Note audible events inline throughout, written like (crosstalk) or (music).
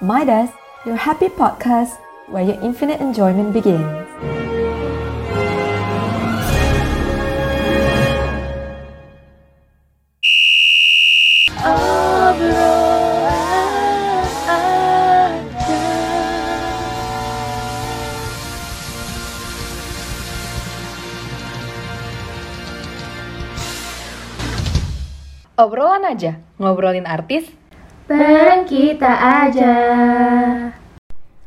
Midas, your happy podcast where your infinite enjoyment begins. Obrolan aja, ngobrolin artis. Bareng kita aja.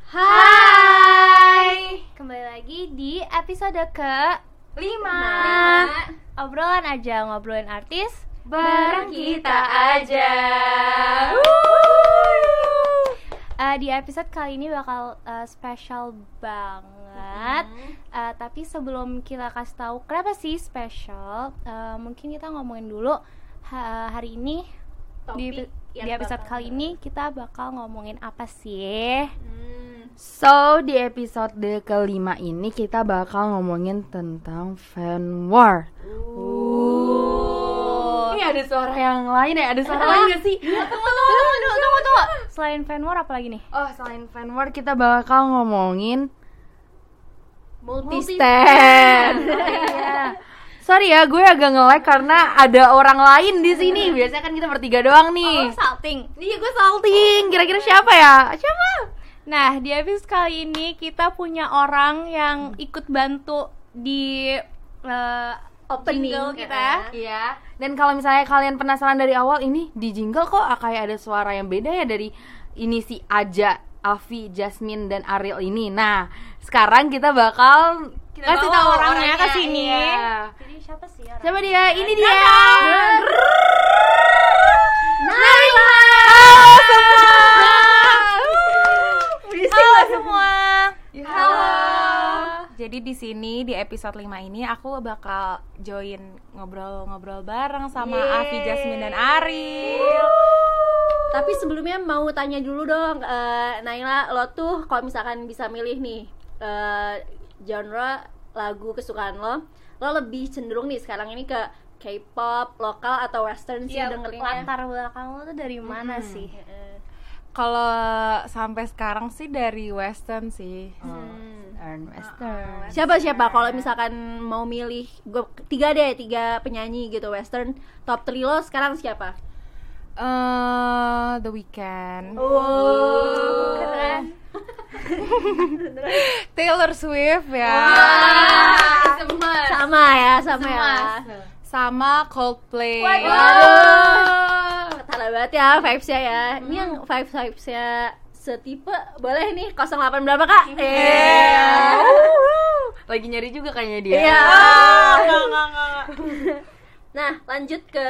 Hai. Kembali lagi di episode ke 5. Obrolan aja ngobrolin artis bareng kita aja. Eh, di episode kali ini bakal eh, spesial banget. Eh, tapi sebelum kita kasih tahu kenapa sih spesial, eh, mungkin kita ngomongin dulu ha- hari ini di, di episode kali ini kita bakal ngomongin apa sih? So, di episode kelima ini kita bakal ngomongin tentang fan war. Ini ada suara yang lain ya? Ada suara lain gak sih? Tunggu, tunggu, tunggu, tunggu. Selain fan war apa lagi nih? Oh, selain fan war kita bakal ngomongin Multi stand. Iya. (laughs) Sorry ya, gue agak nge-lag karena ada orang lain di sini. Biasanya kan kita bertiga doang nih. Oh, salting. Iya, gue salting. Kira-kira siapa ya? Siapa? Nah, di episode kali ini kita punya orang yang ikut bantu di eh, jingle kita. Iya. Dan kalau misalnya kalian penasaran dari awal ini di jingle kok kayak ada suara yang beda ya dari ini si Aja, Avi, Jasmine dan Ariel ini. Nah, sekarang kita bakal kasih bawa tahu orangnya ke sini. Iya. Jadi siapa sih orang? Siapa dia? Ini dia. Naila. Halo semua. Halo semua. Halo. Jadi di sini di episode 5 ini aku bakal join ngobrol-ngobrol bareng sama Avi, Jasmine dan Ari. Tapi sebelumnya mau tanya dulu dong, eh, Naila, lo tuh kalau misalkan bisa milih nih eh, genre lagu kesukaan lo, lo lebih cenderung nih sekarang ini ke K-pop, lokal atau western sih Iya, dengerinnya? latar belakang lo tuh dari mana sih? Kalau sampai sekarang sih dari western sih. Earn Western. Siapa siapa kalau misalkan mau milih gue tiga deh tiga penyanyi gitu western top 3 lo sekarang siapa? Eh, The Weeknd. Oh, Keren. (laughs) Taylor Swift ya. sama ya sama ya. Sama Coldplay. Waduh, ketara banget ya vibesnya ya. Ini yang vibes vibesnya setipe boleh nih 08 berapa kak? Iya. Lagi nyari juga kayaknya dia. Iya. Ah, Nah lanjut ke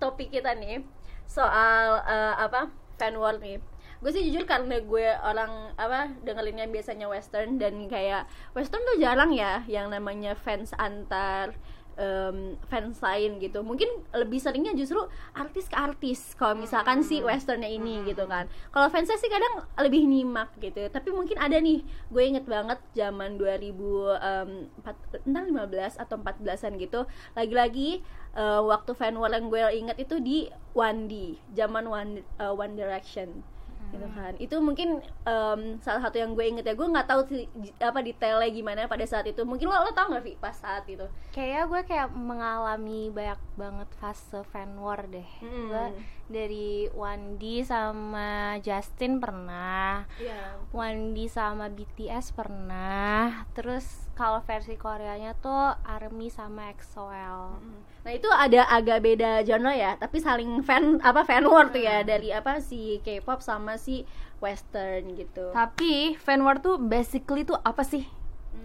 topik kita nih soal eh, apa fan war nih. Gue sih jujur karena gue orang apa dengerinnya biasanya western dan kayak western tuh jarang ya yang namanya fans antar em, fans lain gitu. Mungkin lebih seringnya justru artis ke artis kalau misalkan si westernnya ini gitu kan. Kalau fansnya sih kadang lebih nyimak gitu. Tapi mungkin ada nih, gue inget banget zaman 2004 entah 15 atau 14-an gitu. Lagi-lagi eh, waktu fan war yang gue inget itu di One D, zaman One, eh, One Direction gitu kan itu mungkin em, salah satu yang gue inget ya gue nggak tahu sih apa detailnya gimana pada saat itu mungkin lo lo tau gak Vi pas saat itu Kayaknya gue kayak mengalami banyak banget fase fan war deh. Mm. Gue dari Wandi sama Justin pernah, Iya. Wandi sama BTS pernah. Terus kalau versi Koreanya tuh ARMY sama EXO-L. Nah itu ada agak beda genre ya, tapi saling fan apa fan war tuh ya dari apa si K-pop sama si western gitu. Tapi fan war tuh basically tuh apa sih?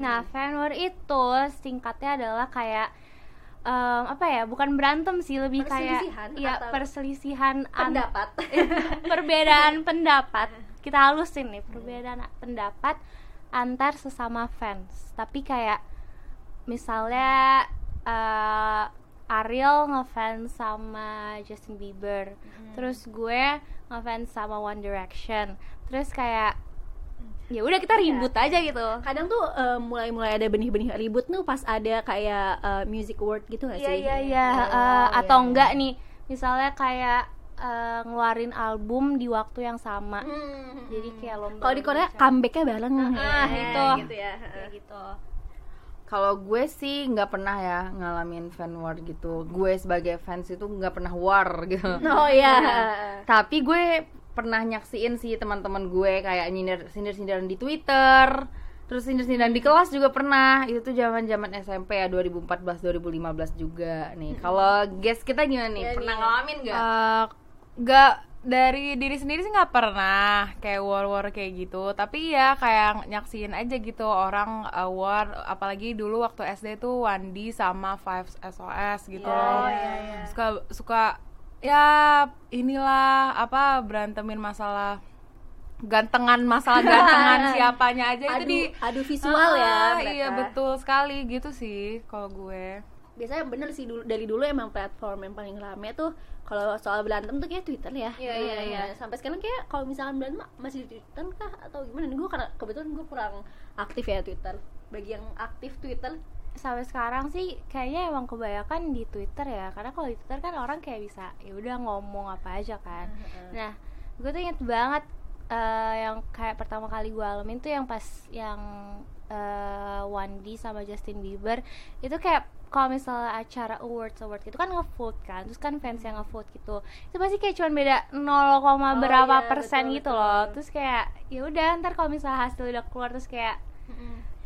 Nah, fan war itu singkatnya adalah kayak em, apa ya? Bukan berantem sih, lebih kayak Perselisihan ya perselisihan an- Pendapat. (laughs) perbedaan pendapat. Kita halusin nih, perbedaan pendapat antar sesama fans. Tapi kayak misalnya eh, Ariel ngefans sama Justin Bieber, terus gue ngefans sama One Direction, terus kayak ya udah kita ribut aja gitu. Kadang tuh eh, mulai-mulai ada benih-benih ribut tuh pas ada kayak eh, music award gitu gak Iya sih? iya iya Oh, Eh, atau iya. enggak nih misalnya kayak eh, ngeluarin album di waktu yang sama jadi kayak lomba Hmm. Kalau di Korea comebacknya bareng. ah Ya, itu gitu ya. kayak gitu Kalau gue sih nggak pernah ya ngalamin fan war gitu. Gue sebagai fans itu nggak pernah war gitu. (laughs) Oh iya. (laughs) Tapi gue pernah nyaksiin sih teman-teman gue kayak nyindir sindir-sindiran di Twitter. Terus sindir-sindiran di kelas juga pernah. Itu tuh zaman-zaman SMP ya 2014 2015 juga nih. Kalau guys kita gimana nih? Iya pernah nih. ngalamin nggak? Eh, nggak dari diri sendiri sih nggak pernah kayak war war kayak gitu tapi ya kayak nyaksiin aja gitu orang uh, war apalagi dulu waktu SD tuh Wandi sama Five SOS gitu loh suka suka ya inilah apa berantemin masalah gantengan masalah gantengan (laughs) siapanya aja itu Adu, di adu visual ya. Ah, mereka. iya betul sekali gitu sih kalau gue Biasanya bener sih dulu dari dulu emang platform yang paling rame tuh kalau soal berantem tuh kayak Twitter ya. Iya, iya, iya. Sampai sekarang kayak kalau misalkan berantem masih di Twitter kah atau gimana? Gue karena kebetulan gue kurang aktif ya Twitter. Bagi yang aktif Twitter, sampai sekarang sih kayaknya emang kebanyakan di Twitter ya. Karena kalau di Twitter kan orang kayak bisa ya udah ngomong apa aja kan. Nah gue tuh inget banget eh, yang kayak pertama kali gue alamin tuh yang pas yang eh, Wandi sama Justin Bieber itu kayak kalau misalnya acara awards award gitu kan ngevote kan. Terus kan fans yang ngevote gitu. Itu pasti kayak cuman beda 0, Oh, berapa iya, persen betul, gitu betul. loh. Terus kayak ya udah ntar kalau misalnya hasil udah keluar terus kayak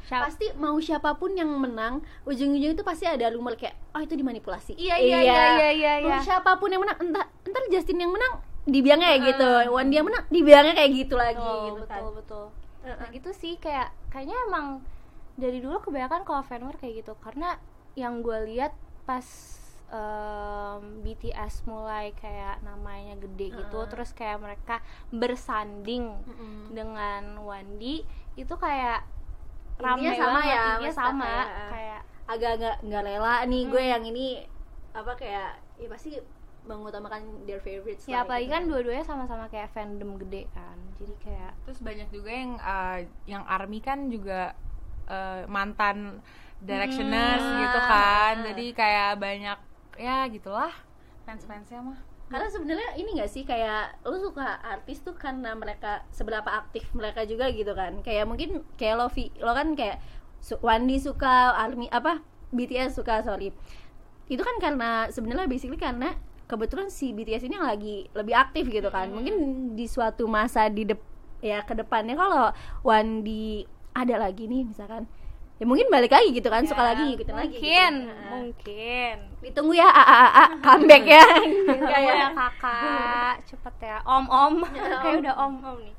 siapa pasti mau siapa pun yang menang, ujung-ujung itu pasti ada rumor kayak oh itu dimanipulasi. Iya, iya, iya, iya, iya, Mau iya. siapa pun yang menang, entah entar Justin yang menang dibilangnya kayak gitu, Wandi yang menang dibilangnya kayak gitu lagi Oh, gitu betul kan. betul. Nah gitu sih kayak kayaknya emang dari dulu kebanyakan kalau fanwar kayak gitu karena yang gue lihat pas em, BTS mulai kayak namanya gede gitu terus kayak mereka bersanding dengan Wandi itu kayak Intinya sama banget, ya, intinya sama. kayak- kayak Agak-agak nggak rela nih gue yang ini apa kayak ya pasti mengutamakan their favorites ya apalagi gitu kan dua-duanya sama-sama kayak fandom gede kan jadi kayak Terus banyak juga yang uh, yang army kan juga uh, mantan directioners gitu kan. Jadi kayak banyak ya gitulah fans-fansnya mah. Karena sebenarnya ini gak sih kayak lu suka artis tuh karena mereka seberapa aktif mereka juga gitu kan. Kayak mungkin kayak lo lo kan kayak su- Wandi suka army apa BTS suka sorry. Itu kan karena sebenarnya basically karena kebetulan si BTS ini yang lagi lebih aktif gitu kan. Mungkin di suatu masa di dep ya ke depannya kalau Wandi ada lagi nih misalkan ya mungkin balik lagi gitu kan suka lagi ngikutin lagi gitu. mungkin Nah, mungkin ditunggu ya a a a, a comeback ya (laughs) Gitu Kayak ya. ya kakak, cepet ya om (laughs) om, kayak udah om om nih.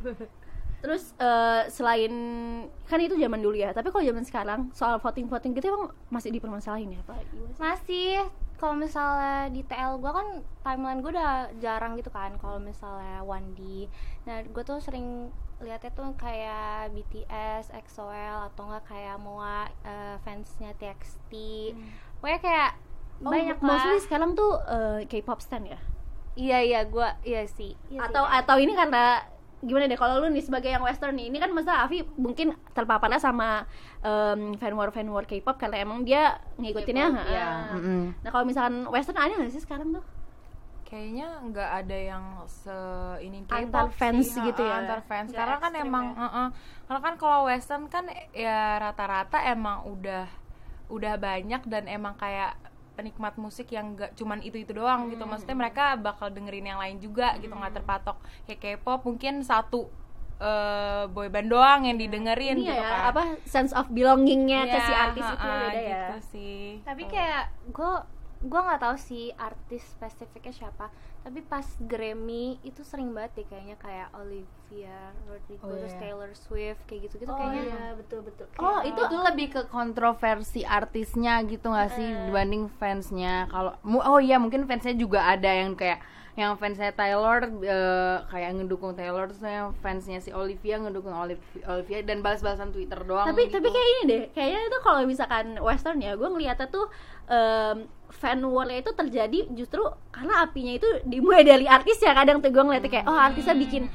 Terus eh, selain kan itu zaman dulu ya, tapi kalau zaman sekarang soal voting voting gitu emang masih dipermasalahin ya Pak? Masih kalau misalnya di TL gue kan timeline gue udah jarang gitu kan kalau misalnya Wandi. Nah gue tuh sering lihatnya tuh kayak BTS, EXO-L atau enggak kayak Moa eh, fansnya TXT. Pokoknya kayak Oh, banyak mostly lah. sekarang tuh eh, K-pop stan ya? Iya iya gue iya sih. Iya sih, atau kayak- atau ini karena gimana deh kalau lu nih sebagai yang western nih ini kan masa Avi mungkin terpaparnya sama em, fan war fan war K-pop karena emang dia ngikutinnya K-pop, iya. Mm-mm. nah kalau misalkan western ada nggak sih sekarang tuh Kayaknya nggak ada yang se ini Antar fans sih, gitu ya. Antar fans. Nggak Karena kan emang ya. heeh. Karena kan kalau western kan ya rata-rata emang udah udah banyak dan emang kayak penikmat musik yang gak cuman itu itu doang gitu Hmm. maksudnya mereka bakal dengerin yang lain juga gitu nggak terpatok kayak K-pop mungkin satu eh boyband doang yang didengerin ini gitu ya kan apa sense of belongingnya ke si Iya, artis itu ha-ha, beda ya gitu sih tapi kayak gue gue nggak tahu sih artis spesifiknya siapa tapi pas Grammy itu sering banget deh kayaknya kayak Olivia Rodrigo Oh, terus iya. Taylor Swift kayak gitu gitu oh kayaknya iya betul betul Oh itu tuh lebih ke kontroversi artisnya gitu nggak sih dibanding fansnya kalau oh iya mungkin fansnya juga ada yang kayak yang fansnya Taylor eh, kayak ngedukung Taylor terus yang fansnya si Olivia ngedukung Olivia, Olivia dan balas-balasan Twitter doang tapi gitu. tapi kayak ini deh kayaknya itu kalau misalkan western ya gue ngeliatnya tuh em, fan warnya itu terjadi justru karena apinya itu dimulai dari artis ya kadang tuh gue ngeliatnya kayak oh artisnya bikin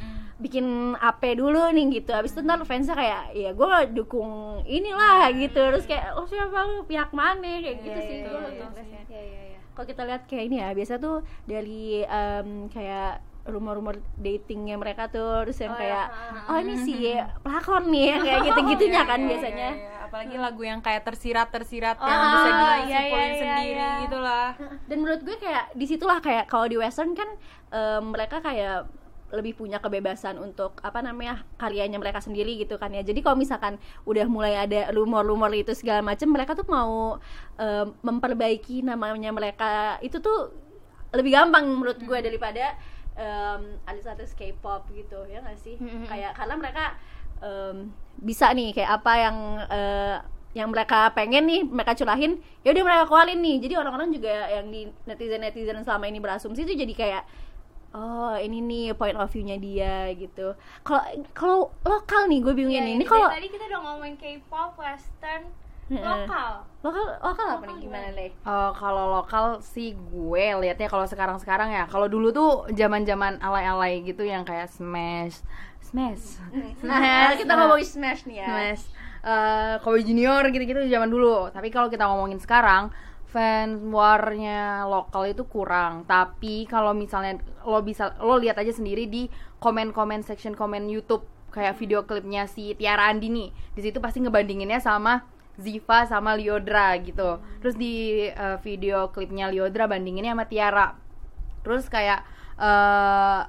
bikin apa dulu nih gitu. Habis itu ntar fansnya kayak ya gue dukung inilah gitu. Terus kayak oh siapa lu? Pihak mana? Kayak gitu Iya, sih iya, gue iya, iya, iya, iya. kalau kita lihat kayak ini ya biasa tuh dari em, kayak rumor-rumor datingnya mereka tuh terus yang Oh, kayak ya. oh ini si (laughs) pelakon nih yang kayak gitu-gitunya kan Iya, biasanya iya, iya. apalagi lagu yang kayak tersirat-tersirat Oh, yang bisa iya, disimpulin iya, iya, sendiri iya. gitu lah dan menurut gue kayak di situlah kayak kalau di western kan em, mereka kayak lebih punya kebebasan untuk apa namanya karyanya mereka sendiri gitu kan ya jadi kalau misalkan udah mulai ada rumor-rumor itu segala macam mereka tuh mau em, memperbaiki namanya mereka itu tuh lebih gampang menurut gue daripada em, artis-artis K-pop gitu ya nggak sih Mm-mm. kayak karena mereka em, bisa nih kayak apa yang eh, yang mereka pengen nih mereka curahin ya udah mereka keluarin nih jadi orang-orang juga yang di netizen netizen selama ini berasumsi tuh jadi kayak oh ini nih point of view-nya dia gitu kalau kalau lokal nih gue bingungin Iya, nih ini dari kalau tadi kita udah ngomongin K-pop, western. Lokal. lokal lokal apa nih gimana deh Eh, kalau lokal sih gue liatnya kalau sekarang-sekarang ya. Kalau dulu tuh zaman-zaman alay-alay gitu yang kayak Smash, Smash, nah kita ngomongin smash nih ya Smash, eh Kobe Junior gitu-gitu zaman dulu. Tapi kalau kita ngomongin sekarang, fans warnya lokal itu kurang. Tapi kalau misalnya lo bisa lo lihat aja sendiri di komen-komen section komen YouTube kayak video klipnya si Tiara Andini. Di situ pasti ngebandinginnya sama Ziva sama Liodra gitu. Terus di eh, video klipnya Liodra bandinginnya sama Tiara. Terus kayak eh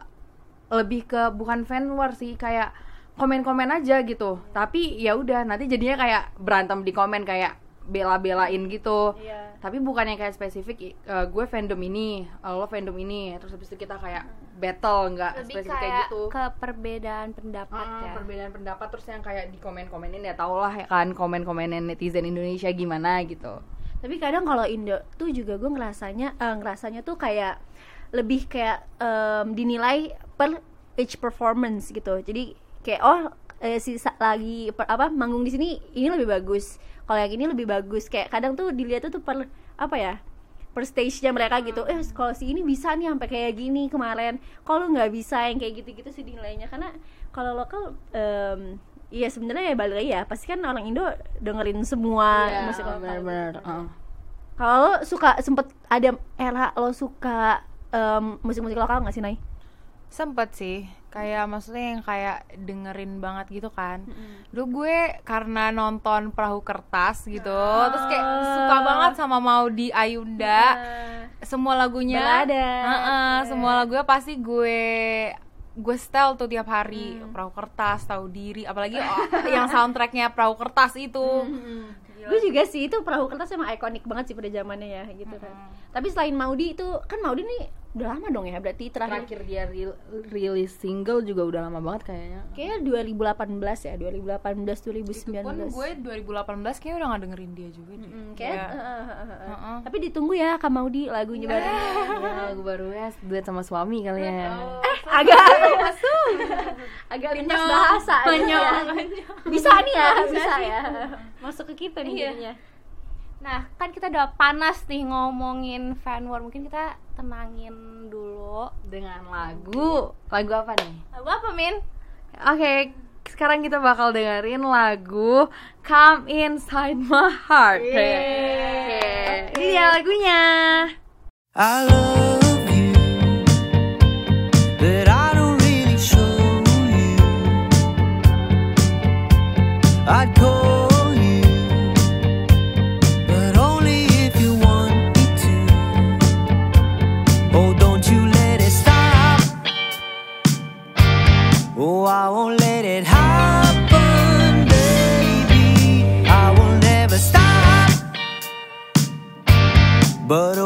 lebih ke bukan fan war sih kayak komen-komen aja gitu tapi ya udah nanti jadinya kayak berantem di komen kayak bela-belain gitu. Iya. tapi bukan yang kayak spesifik eh, gue fandom ini eh, lo fandom ini. Terus habis itu kita kayak battle nggak spesifik kayak kayak gitu. ke perbedaan pendapat Ah, ya. perbedaan pendapat terus yang kayak di komen-komenin ya tau lah ya kan komen-komenin netizen Indonesia gimana gitu. Tapi kadang kalau Indo tuh juga gue ngerasanya eh, ngerasanya tuh kayak lebih kayak em, dinilai per each performance gitu. Jadi kayak oh eh, si lagi per- apa manggung di sini ini lebih bagus kalau yang ini lebih bagus kayak kadang tuh dilihat tuh per apa ya per stage-nya mereka gitu eh kalau si ini bisa nih sampai kayak gini kemarin kalau nggak bisa yang kayak gitu-gitu sih dinilainya karena kalau lokal em, Iya sebenarnya ya balik lagi ya pasti kan orang Indo dengerin semua Iya, musik lokal gitu. uh. Kalau lo suka sempet ada era lo suka em, musik-musik lokal nggak sih Nay? sempet sih kayak maksudnya yang kayak dengerin banget gitu kan. Dulu gue karena nonton perahu kertas gitu terus kayak suka banget sama Maudi Ayunda. Semua lagunya. Balada. Heeh, semua lagunya pasti gue gue setel tuh tiap hari. Hmm. perahu kertas tahu diri apalagi oh, yang soundtracknya perahu kertas itu. Hmm. Gue juga sih itu perahu kertas emang ikonik banget sih pada zamannya ya gitu kan. Tapi selain Maudi itu kan Maudi nih udah lama dong ya berarti terakhir, terakhir dia ril- rilis single juga udah lama banget kayaknya kayaknya 2018 ya 2018 itu 2019. pun gue 2018 kayaknya udah gak dengerin dia juga deh Hmm, kayak, Kayak- eh, eh, eh, eh. Heeh. Tapi ditunggu ya Kak Maudi lagunya baru. ya lagu baru ya duet sama suami kali ya Eh, agak (laughs) agak lintas bahasa ya. Bisa nih ya, bisa ya. Masuk ke kita nih Iya. jadinya. Nah, kan kita udah panas nih ngomongin fan war. Mungkin kita tenangin dulu. dengan lagu lagu apa nih Lagu apa, Min? Oke, sekarang kita bakal dengerin lagu Come Inside My Heart. Oke, Ini dia lagunya. I love you, but I don't really show you. I'd call but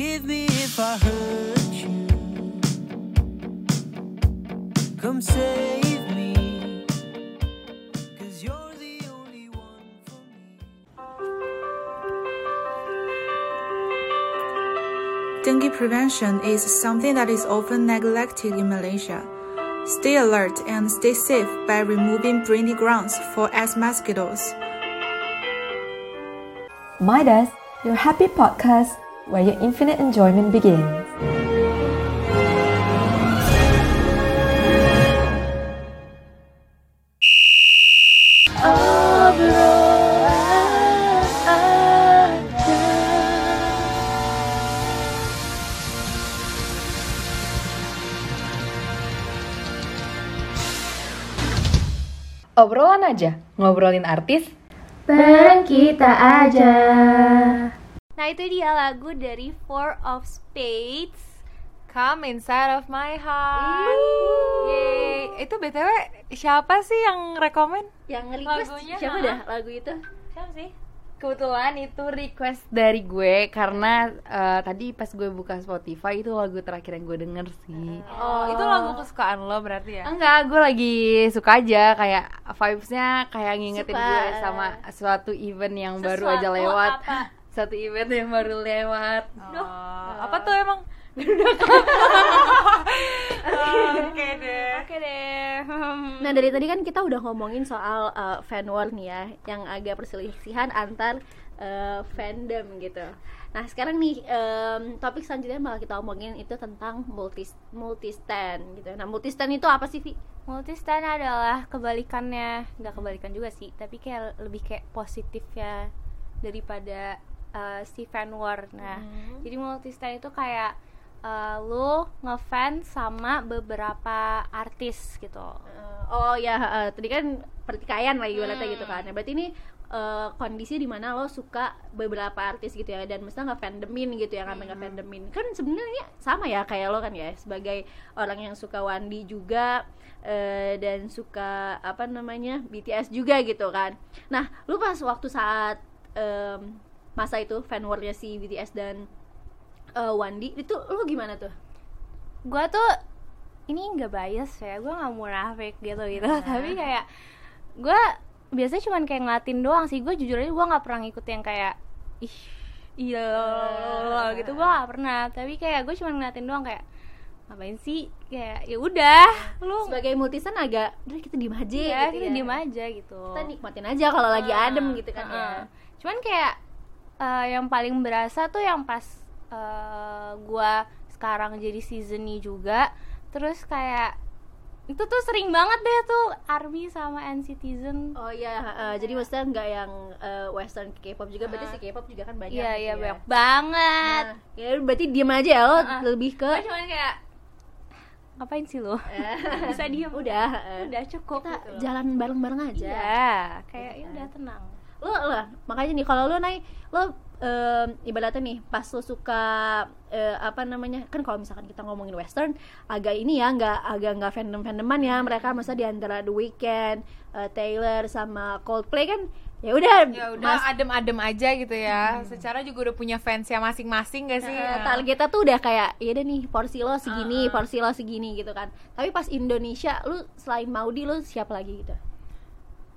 Forgive me if I hurt you. Come save me. Cause you're the only one for me. Dengue prevention is something that is often neglected in Malaysia. Stay alert and stay safe by removing breeding grounds for S mosquitoes. Midas, your happy podcast. where your infinite enjoyment begins. Obrolan aja, ngobrolin artis. Bang kita aja. Nah itu dia lagu dari Four of Spades Come Inside of My Heart Yeay. Itu BTW siapa sih yang rekomen? Yang request Lagunya, siapa dah lagu itu? Siapa sih? Kebetulan itu request dari gue karena uh, tadi pas gue buka Spotify itu lagu terakhir yang gue denger sih. Oh, itu lagu kesukaan lo berarti ya? Enggak, gue lagi suka aja kayak vibesnya kayak ngingetin suka. gue sama suatu event yang Sesuatu baru aja lewat. Apa? (laughs) Satu event yang baru lewat. Oh, apa tuh (laughs) emang? Oke deh. Oke deh. Hmm. Nah dari tadi kan kita udah ngomongin soal uh, fan war nih ya, yang agak perselisihan antar uh, fandom gitu. Nah sekarang nih em, topik selanjutnya malah kita omongin itu tentang multi multi stand gitu. Nah multi stand itu apa sih Vi? Multistan adalah kebalikannya, nggak kebalikan juga sih, tapi kayak lebih kayak positif ya daripada uh, si fan war. Nah, jadi multistan itu kayak uh, lu ngefans sama beberapa artis gitu. Uh, oh ya uh, tadi kan pertikaian lagi ibaratnya gitu kan. Nah, berarti ini uh, kondisi di mana lo suka beberapa artis gitu ya dan mesti nggak fandomin gitu ya nggak nggak fandomin kan sebenarnya sama ya kayak lo kan ya sebagai orang yang suka Wandi juga eh, dan suka apa namanya BTS juga gitu kan nah lu pas waktu saat em, masa itu fan warnya si BTS dan eh, Wandi itu lu gimana tuh? Gua tuh ini nggak bias ya, gua nggak munafik gitu gitu, tapi kayak gua biasanya cuman kayak ngeliatin doang sih. Gue jujur aja gua nggak pernah ngikut yang kayak ih iya gitu. Gua nggak pernah. Tapi kayak gue cuma ngeliatin doang kayak ngapain sih? Kayak ya udah lu sebagai multisan agak udah kita diem aja ya gitu kita ya. diem aja gitu. Kita nikmatin aja kalau lagi Ah, adem gitu kan ya. Ah. cuman kayak eh, yang paling berasa tuh yang pas eh, gua sekarang jadi seasony juga. Terus kayak itu tuh sering banget deh tuh ARMY sama NCTzen Oh iya, eh, jadi maksudnya nggak yang eh, western K-pop juga, berarti si K-pop juga kan banyak. iya gitu iya ya. banyak banget. Nah, ya berarti diem aja ya lo ah. lebih ke Gua cuman kayak ngapain sih lo? (laughs) Bisa diem. Udah, eh, udah cukup kita gitu jalan bareng-bareng aja. iya kayak ya udah tenang Lo, lo makanya nih kalau lo naik lo em, ibaratnya nih pas lo suka eh, apa namanya kan kalau misalkan kita ngomongin western agak ini ya nggak agak nggak fandom fandoman ya mereka masa di antara The Weeknd, eh, Taylor sama Coldplay kan ya udah Ya udah mas- adem-adem aja gitu ya. Secara juga udah punya fansnya masing-masing gak sih? Eh, targetnya tuh udah kayak ya udah nih porsi lo segini Uh-uh. porsi lo segini gitu kan tapi pas Indonesia lu selain Maudi lu siapa lagi gitu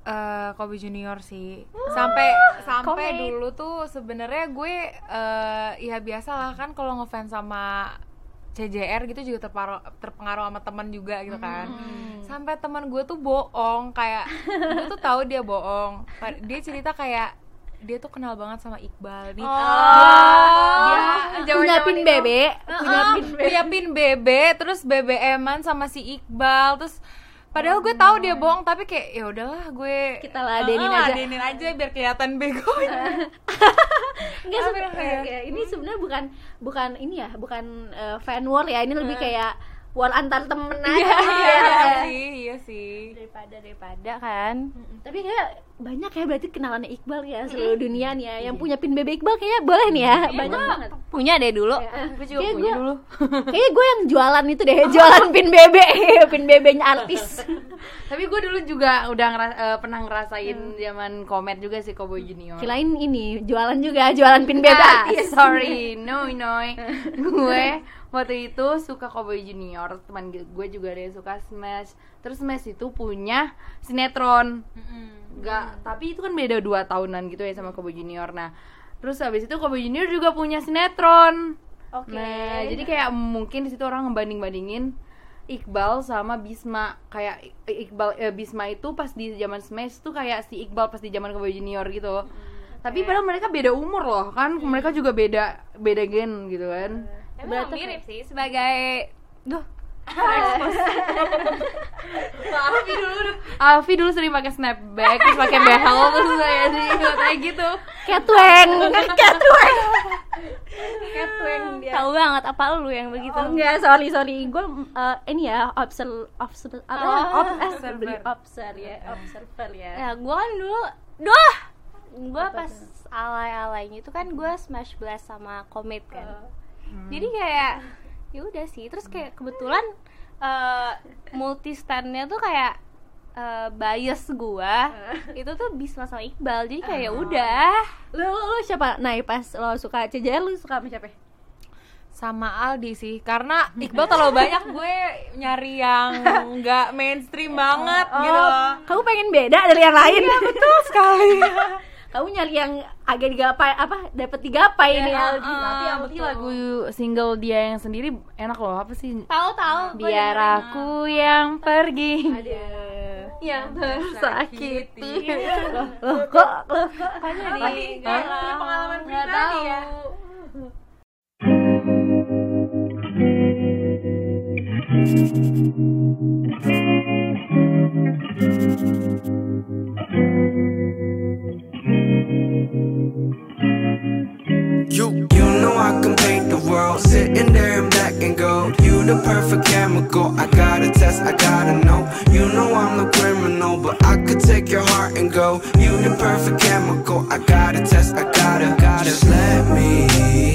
eh Kobe Junior sih. Sampai sampai dulu tuh sebenarnya gue eh ya biasa lah kan kalau ngefans sama CJR gitu juga terpengaruh terpengaruh sama teman juga gitu kan. Sampai teman gue tuh bohong kayak gue tuh tahu dia bohong. Dia cerita kayak dia tuh kenal banget sama Iqbal. Nih dia punya pin bebe punya pin bebe punya pin BB terus BBM-an sama si Iqbal terus padahal gue tahu dia bohong tapi kayak ya udahlah gue Kita ladenin Ah, aja. ladenin aja biar kelihatan bego Enggak (laughs) sebenarnya ya, ini sebenarnya bukan bukan ini ya bukan eh, fan war ya ini lebih kayak war antar temen (laughs) aja. iya sih iya sih. Daripada daripada. Kan. Tapi kayak banyak ya berarti kenalannya Iqbal ya seluruh dunia nih ya yang punya pin bebe Iqbal kayaknya boleh nih ya banyak banget punya deh dulu Gue juga Kayak punya gua- dulu. (laughs) kayaknya gue yang jualan itu deh jualan pin bebe (laughs) pin bebenya artis (laughs) Tapi gue dulu juga udah ngera- eh, pernah ngerasain zaman komet juga sih Kobe Junior. Kirain ini jualan juga, jualan pin bebe Ah, artis. sorry, no no. gue waktu itu suka Cowboy Junior, teman gue juga ada yang suka Smash. Terus Smash itu punya sinetron. Enggak, tapi itu kan beda dua tahunan gitu ya sama Cowboy Junior. Nah, terus habis itu Cowboy Junior juga punya sinetron. Oke. Nah, jadi kayak mungkin di situ orang ngebanding-bandingin Iqbal sama Bisma kayak I- Iqbal eh, Bisma itu pas di zaman Smash tuh kayak si Iqbal pas di zaman Cowboy Junior gitu. Tapi padahal mereka beda umur loh kan, mereka juga beda beda gen gitu kan. Tapi emang mirip sih sebagai duh Alfi dulu Alfi dulu sering pakai snapback terus pakai behel terus saya di kayak gitu. Catweng, catweng. catweng dia. tahu banget apa lu yang begitu Oh enggak, sorry sorry. Gue ini ya observer observer apa? Oh, observer observer ya, observer ya. ya gue kan dulu duh gue pas alay-alaynya itu kan gue smash blast sama comet kan jadi kayak ya udah sih terus kayak kebetulan eh multi standnya tuh kayak eh, bias gua (laughs) itu tuh Bisma sama Iqbal jadi kayak udah Lu, lu, lu siapa? Nah, pas lo suka CJR lu suka sama siapa? sama Aldi sih karena (laughs) Iqbal terlalu banyak gue nyari yang nggak mainstream banget gitu loh Kamu pengen beda dari yang lain? Iya, betul sekali (laughs) Kamu nyari yang agak digapai apa? Dapat digapai ini Iya, Aldi. uh, Tapi yang penting lagu single dia yang sendiri enak loh apa sih? tahu tahu Biar aku yang pergi. yang tersakiti. Iya. Loh, kok loh, kok di Lagi galau. punya pengalaman pribadi ya You, you you know I can paint the world, sitting there in black and gold. You the perfect chemical. I gotta test, I gotta know. You know I'm the criminal, but I could take your heart and go. You the perfect chemical. I gotta test, I gotta, gotta. Just let me.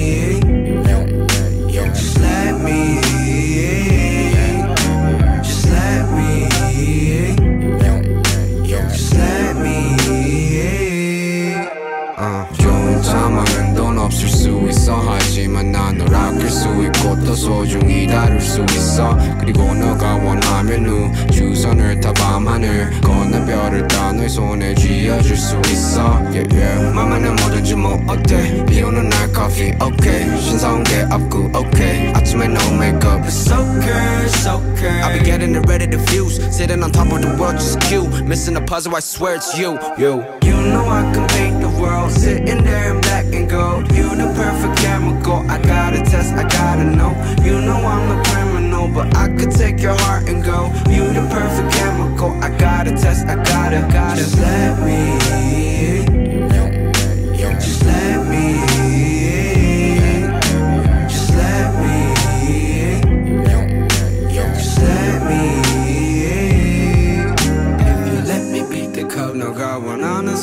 수 있고 또 소중히 다룰 수 있어. 그리고 너가 원하면 우주 선을 타 밤하늘 건너 별을 따 너의 손에 쥐어줄 수 있어 yeah, yeah. 맘에는 뭐든지 뭐 어때 비 오는 날 커피 okay 신사온 게 없고 okay 아침에 no makeup it's okay it's okay I'll be getting it ready to fuse sitting on top of the world just cute missing a puzzle I swear it's you you you know I can paint the world sitting there in black and gold you the perfect chemical I gotta test I gotta know you know I'm a criminal but I could take your heart and go. You the perfect chemical. I gotta test I gotta gotta. Let me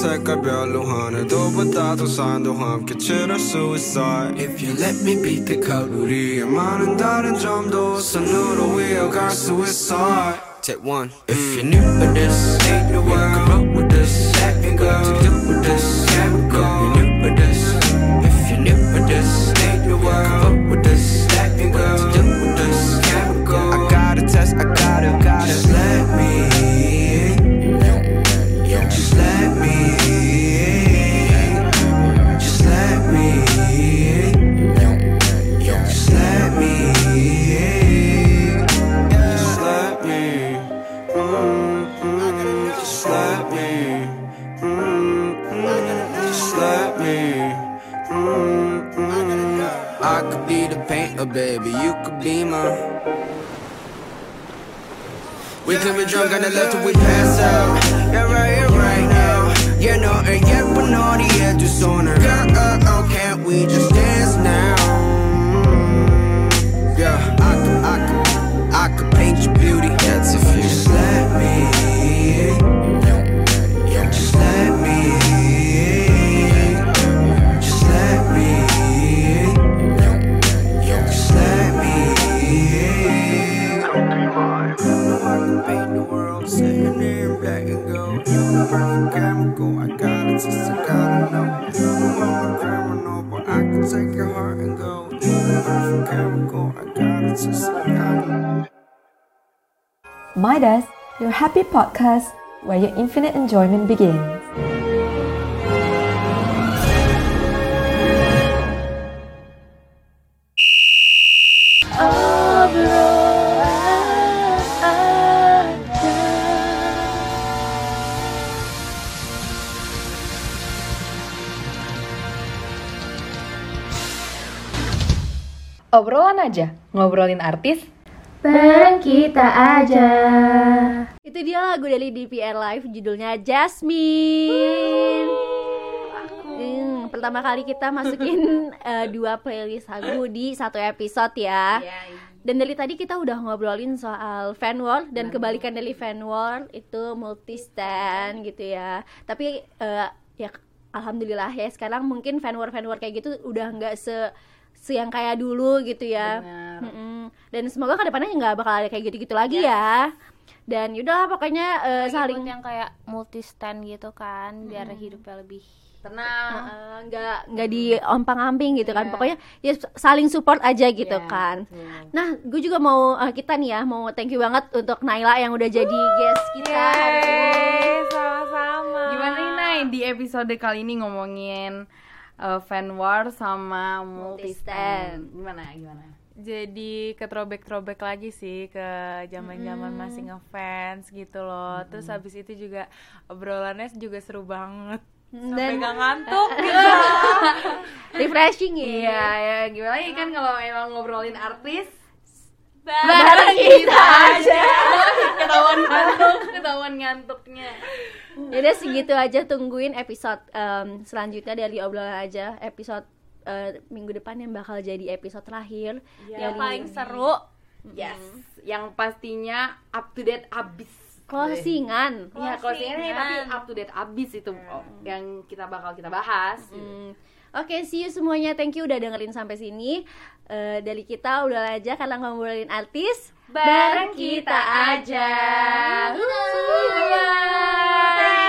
take up your Luhana Do bata tu sandu ham ke chira suicide. If you let me beat the code Uri aman and dar and jam do Sanuru we are suicide. Take one. If you're new this Take the world. You up with this. Let me go. To do with this. Let me go. Baby You could be my we can be drunk on the left till we pass out. Yeah, right here, right now. Yeah, no, and no, the edge is on. Girl, uh, oh, can't we just dance now? Happy podcast where your infinite enjoyment begins. Obrolan aja, ngobrolin artis, bareng kita aja Itu dia lagu dari DPR Live judulnya Jasmine. Hmm, pertama kali kita masukin (laughs) eh, dua playlist lagu di satu episode ya. Dan dari tadi kita udah ngobrolin soal fan world dan kebalikan dari fan world itu multi stand gitu ya. Tapi eh, ya alhamdulillah ya sekarang mungkin fan war fan war kayak gitu udah nggak se yang kayak dulu gitu ya. Mm-mm. dan semoga ke depannya nggak bakal ada kayak gitu-gitu lagi ya. Dan yaudah pokoknya eh, Lagi saling yang kayak multi stand gitu kan biar hidupnya lebih tenang. Nggak nggak di ompang-amping gitu kan. Pokoknya ya saling support aja gitu Iya, kan. betul. nah gue juga mau eh, kita nih ya mau thank you banget untuk Naila yang udah jadi guest kita. Yeay, sama-sama. Gimana nih Nay di episode kali ini ngomongin uh, fan war sama multi-stand. Gimana, gimana? jadi ke throwback throwback lagi sih ke zaman zaman masih ngefans gitu loh. Terus habis itu juga obrolannya juga seru banget. Sampai Dan- (laughs) gak ngantuk gitu. (laughs) Refreshing ya. Iya, ya gimana lagi kan kalau emang ngobrolin artis? Bareng kita aja. (laughs) Ketahuan ngantuk, ketahuan ngantuknya. Yaudah segitu aja tungguin episode em, selanjutnya dari obrolan aja episode eh, minggu depan yang bakal jadi episode terakhir yang Dari paling seru Yes, yang pastinya up to date abis. closingan Ya, closingannya tapi Closingan. up to date abis itu oh, yang kita bakal kita bahas. Hmm. Oke, see you semuanya. Thank you udah dengerin sampai sini. Eh, dari kita udah aja karena ngobrolin artis Bareng kita aja. Bye.